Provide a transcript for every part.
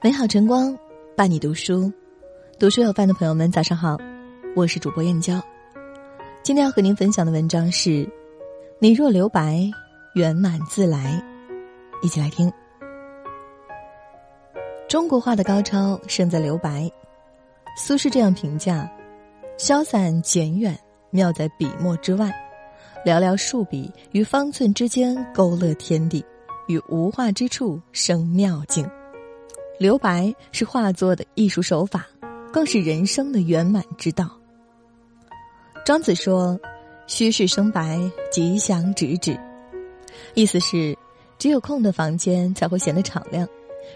美好晨光伴你读书，读书有伴的朋友们，早上好，我是主播燕娇。今天要和您分享的文章是：你若留白，圆满自来。一起来听。中国画的高超胜在留白。苏轼这样评价：消散简远，妙在笔墨之外，寥寥数笔于方寸之间勾勒天地，与无画之处生妙境。留白是画作的艺术手法，更是人生的圆满之道。庄子说：“虚室生白，吉祥直指。”意思是，只有空的房间才会显得敞亮。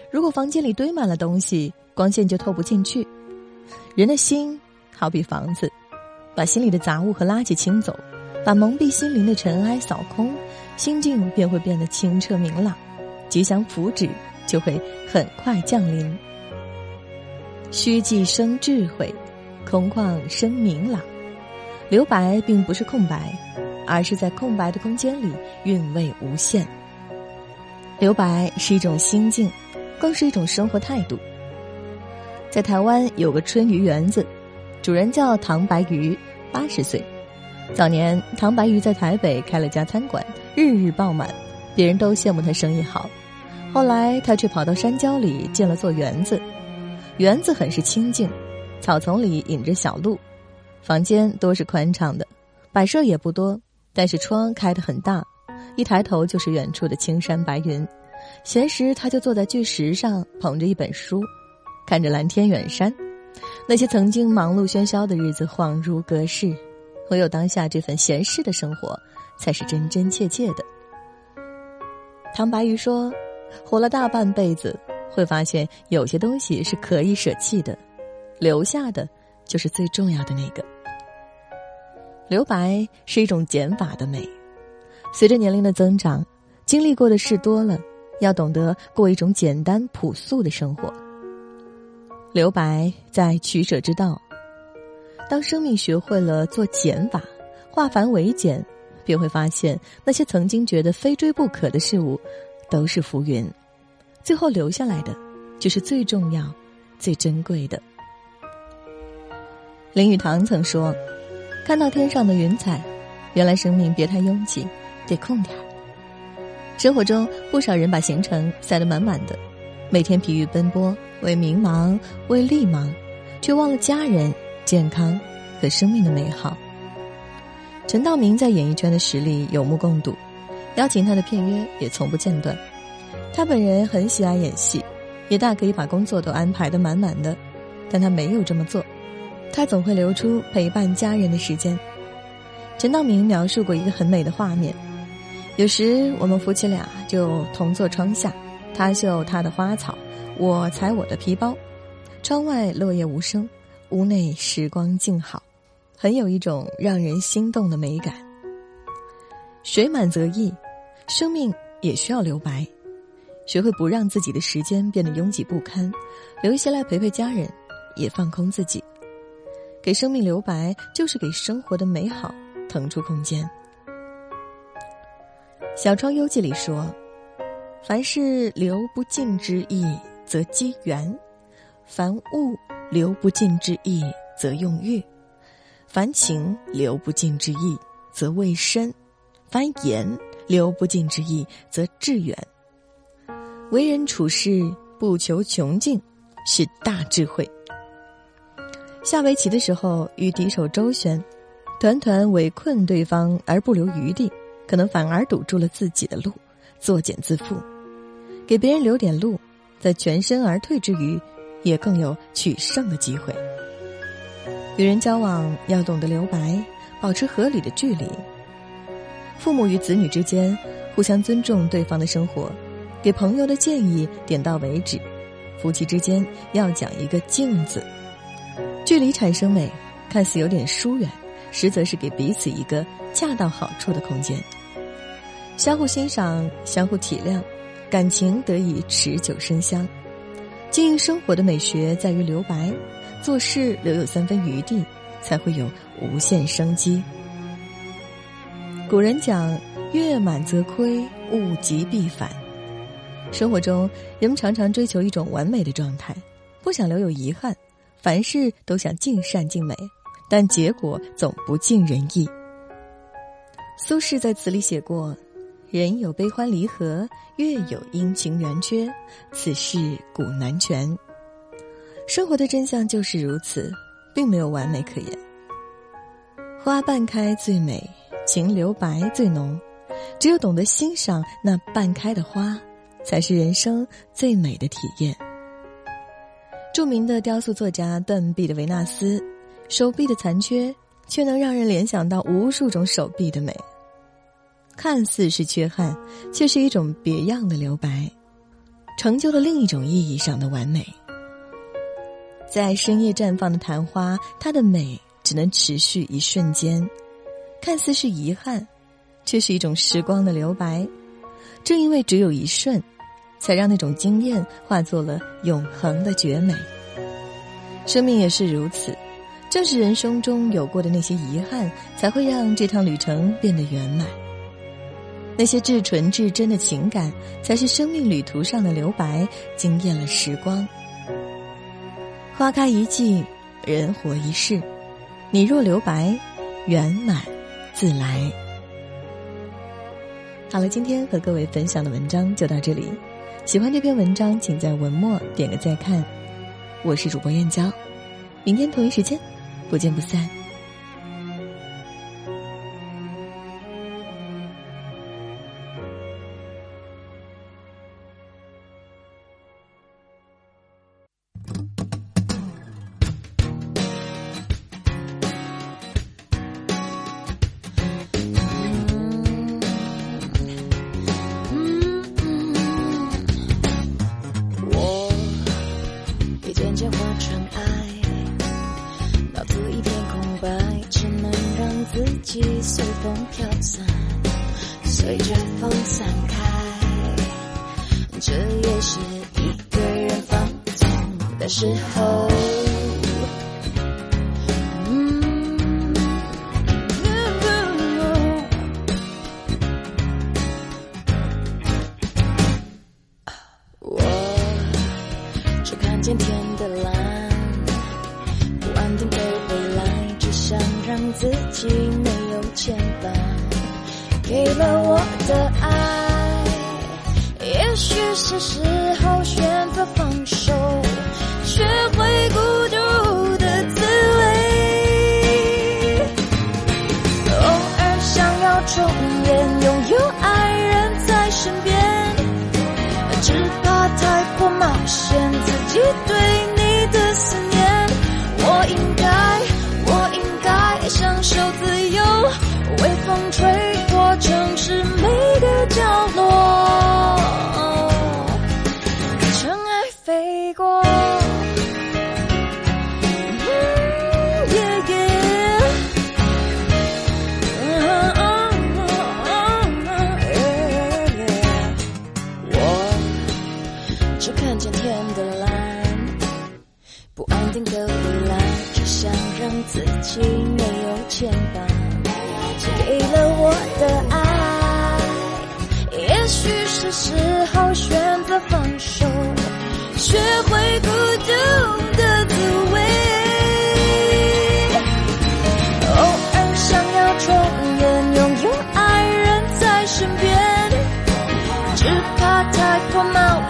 如果房间里堆满了东西，光线就透不进去。人的心好比房子，把心里的杂物和垃圾清走，把蒙蔽心灵的尘埃扫空，心境便会变得清澈明朗，吉祥福祉。就会很快降临。虚寂生智慧，空旷生明朗。留白并不是空白，而是在空白的空间里韵味无限。留白是一种心境，更是一种生活态度。在台湾有个春鱼园子，主人叫唐白鱼，八十岁。早年唐白鱼在台北开了家餐馆，日日爆满，别人都羡慕他生意好。后来，他却跑到山郊里建了座园子，园子很是清静，草丛里引着小路，房间多是宽敞的，摆设也不多，但是窗开得很大，一抬头就是远处的青山白云。闲时，他就坐在巨石上，捧着一本书，看着蓝天远山，那些曾经忙碌喧嚣的日子恍如隔世，唯有当下这份闲适的生活，才是真真切切的。唐白鱼说。活了大半辈子，会发现有些东西是可以舍弃的，留下的就是最重要的那个。留白是一种减法的美，随着年龄的增长，经历过的事多了，要懂得过一种简单朴素的生活。留白在取舍之道，当生命学会了做减法，化繁为简，便会发现那些曾经觉得非追不可的事物。都是浮云，最后留下来的，就是最重要、最珍贵的。林语堂曾说：“看到天上的云彩，原来生命别太拥挤，得空点儿。”生活中不少人把行程塞得满满的，每天疲于奔波，为名忙，为利忙，却忘了家人、健康和生命的美好。陈道明在演艺圈的实力有目共睹。邀请他的片约也从不间断，他本人很喜爱演戏，也大可以把工作都安排的满满的，但他没有这么做，他总会留出陪伴家人的时间。陈道明描述过一个很美的画面，有时我们夫妻俩就同坐窗下，他绣他的花草，我裁我的皮包，窗外落叶无声，屋内时光静好，很有一种让人心动的美感。水满则溢。生命也需要留白，学会不让自己的时间变得拥挤不堪，留一些来陪陪家人，也放空自己。给生命留白，就是给生活的美好腾出空间。《小窗幽记》里说：“凡事留不尽之意，则积缘；凡物留不尽之意，则用欲；凡情留不尽之意，则未深；凡言。”留不尽之意，则致远。为人处事不求穷尽，是大智慧。下围棋的时候，与敌手周旋，团团围困对方而不留余地，可能反而堵住了自己的路，作茧自缚。给别人留点路，在全身而退之余，也更有取胜的机会。与人交往要懂得留白，保持合理的距离。父母与子女之间互相尊重对方的生活，给朋友的建议点到为止。夫妻之间要讲一个静字，距离产生美，看似有点疏远，实则是给彼此一个恰到好处的空间。相互欣赏，相互体谅，感情得以持久生香。经营生活的美学在于留白，做事留有三分余地，才会有无限生机。古人讲：“月满则亏，物极必反。”生活中，人们常常追求一种完美的状态，不想留有遗憾，凡事都想尽善尽美，但结果总不尽人意。苏轼在词里写过：“人有悲欢离合，月有阴晴圆缺，此事古难全。”生活的真相就是如此，并没有完美可言。花半开最美，情留白最浓，只有懂得欣赏那半开的花。才是人生最美的体验。著名的雕塑作家断臂的维纳斯，手臂的残缺却能让人联想到无数种手臂的美。看似是缺憾，却是一种别样的留白，成就了另一种意义上的完美。在深夜绽放的昙花，它的美只能持续一瞬间，看似是遗憾，却是一种时光的留白。正因为只有一瞬。才让那种惊艳化作了永恒的绝美。生命也是如此，正是人生中有过的那些遗憾，才会让这趟旅程变得圆满。那些至纯至真的情感，才是生命旅途上的留白，惊艳了时光。花开一季，人活一世，你若留白，圆满自来。好了，今天和各位分享的文章就到这里。喜欢这篇文章，请在文末点个再看。我是主播燕娇，明天同一时间不见不散。这也是一个人放纵的时候。我只看见天的蓝，不安定的未来，只想让自己没有。牵绊，给了我的爱，许是时候选择放手，学会孤独的滋味。偶尔想要重演，拥有爱人在身边，只怕太过冒险，自己对你的思念，我应该，我应该享受自由。微风吹心没有牵绊。给了我的爱，也许是时候选择放手，学会孤独的滋味。偶尔想要重演，拥有爱人在身边，只怕太过冒，